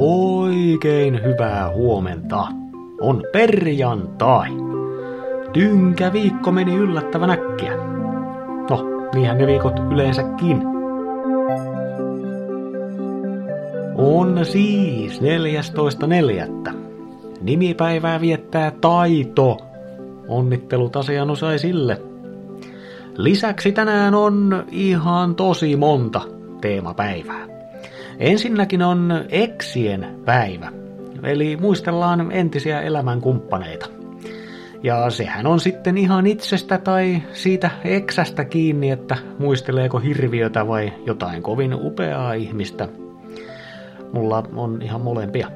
Oikein hyvää huomenta. On perjantai. Tynkä viikko meni yllättävän äkkiä. No, niinhän ne viikot yleensäkin. On siis 14.4. Nimipäivää viettää Taito. Onnittelut asianosaisille. Lisäksi tänään on ihan tosi monta teemapäivää. Ensinnäkin on eksien päivä, eli muistellaan entisiä elämänkumppaneita. Ja sehän on sitten ihan itsestä tai siitä eksästä kiinni, että muisteleeko hirviötä vai jotain kovin upeaa ihmistä. Mulla on ihan molempia.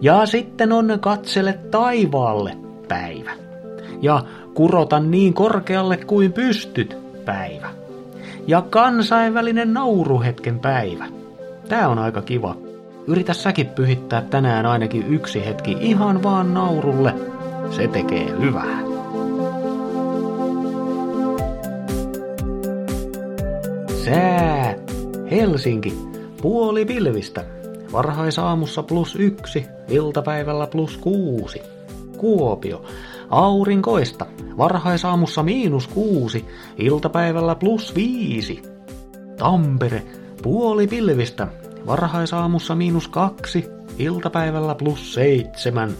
Ja sitten on katsele taivaalle päivä. Ja kurota niin korkealle kuin pystyt päivä. Ja kansainvälinen nauruhetken päivä. Tää on aika kiva. Yritä säkin pyhittää tänään ainakin yksi hetki ihan vaan naurulle. Se tekee hyvää. Sää. Helsinki. Puoli pilvistä. Varhaisaamussa plus yksi, iltapäivällä plus kuusi. Kuopio. Aurinkoista. Varhaisaamussa miinus kuusi, iltapäivällä plus viisi. Tampere. Puoli pilvistä. Varhaisaamussa miinus kaksi, iltapäivällä plus seitsemän.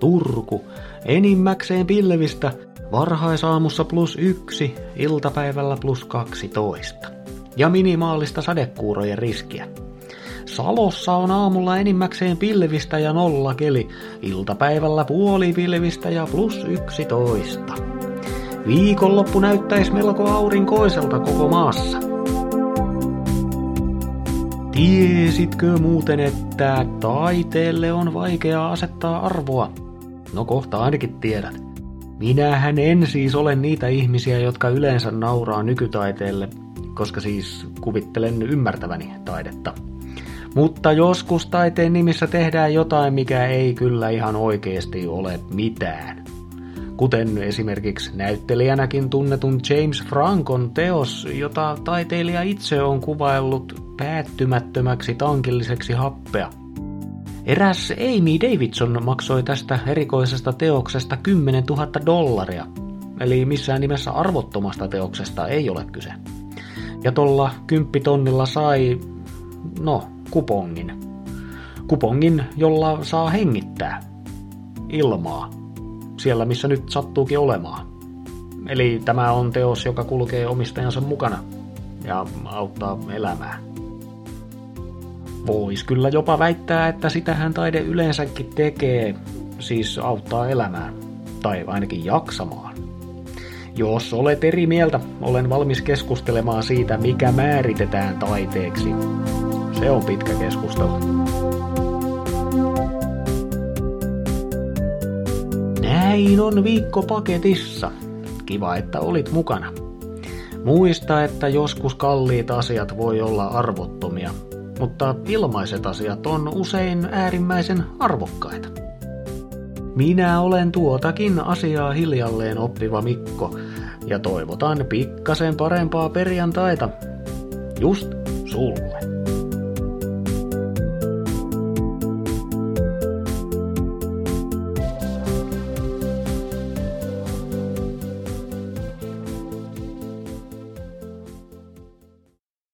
Turku. Enimmäkseen pilvistä. Varhaisaamussa plus yksi, iltapäivällä plus kaksitoista. Ja minimaalista sadekuurojen riskiä. Salossa on aamulla enimmäkseen pilvistä ja nolla keli, iltapäivällä puoli pilvistä ja plus yksitoista. Viikonloppu näyttäisi melko aurinkoiselta koko maassa. Tiesitkö muuten, että taiteelle on vaikea asettaa arvoa? No kohta ainakin tiedät. Minähän en siis ole niitä ihmisiä, jotka yleensä nauraa nykytaiteelle, koska siis kuvittelen ymmärtäväni taidetta. Mutta joskus taiteen nimissä tehdään jotain, mikä ei kyllä ihan oikeasti ole mitään. Kuten esimerkiksi näyttelijänäkin tunnetun James Frankon teos, jota taiteilija itse on kuvaillut päättymättömäksi tankilliseksi happea. Eräs Amy Davidson maksoi tästä erikoisesta teoksesta 10 000 dollaria, eli missään nimessä arvottomasta teoksesta ei ole kyse. Ja tuolla kymppitonnilla sai, no, kupongin. Kupongin, jolla saa hengittää ilmaa siellä, missä nyt sattuukin olemaan. Eli tämä on teos, joka kulkee omistajansa mukana ja auttaa elämään. Vois kyllä jopa väittää, että sitähän taide yleensäkin tekee, siis auttaa elämään, tai ainakin jaksamaan. Jos olet eri mieltä, olen valmis keskustelemaan siitä, mikä määritetään taiteeksi. Se on pitkä keskustelu. Näin on viikko paketissa. Kiva, että olit mukana. Muista, että joskus kalliit asiat voi olla arvottomia, mutta ilmaiset asiat on usein äärimmäisen arvokkaita. Minä olen tuotakin asiaa hiljalleen oppiva Mikko ja toivotan pikkasen parempaa perjantaita. Just sulle.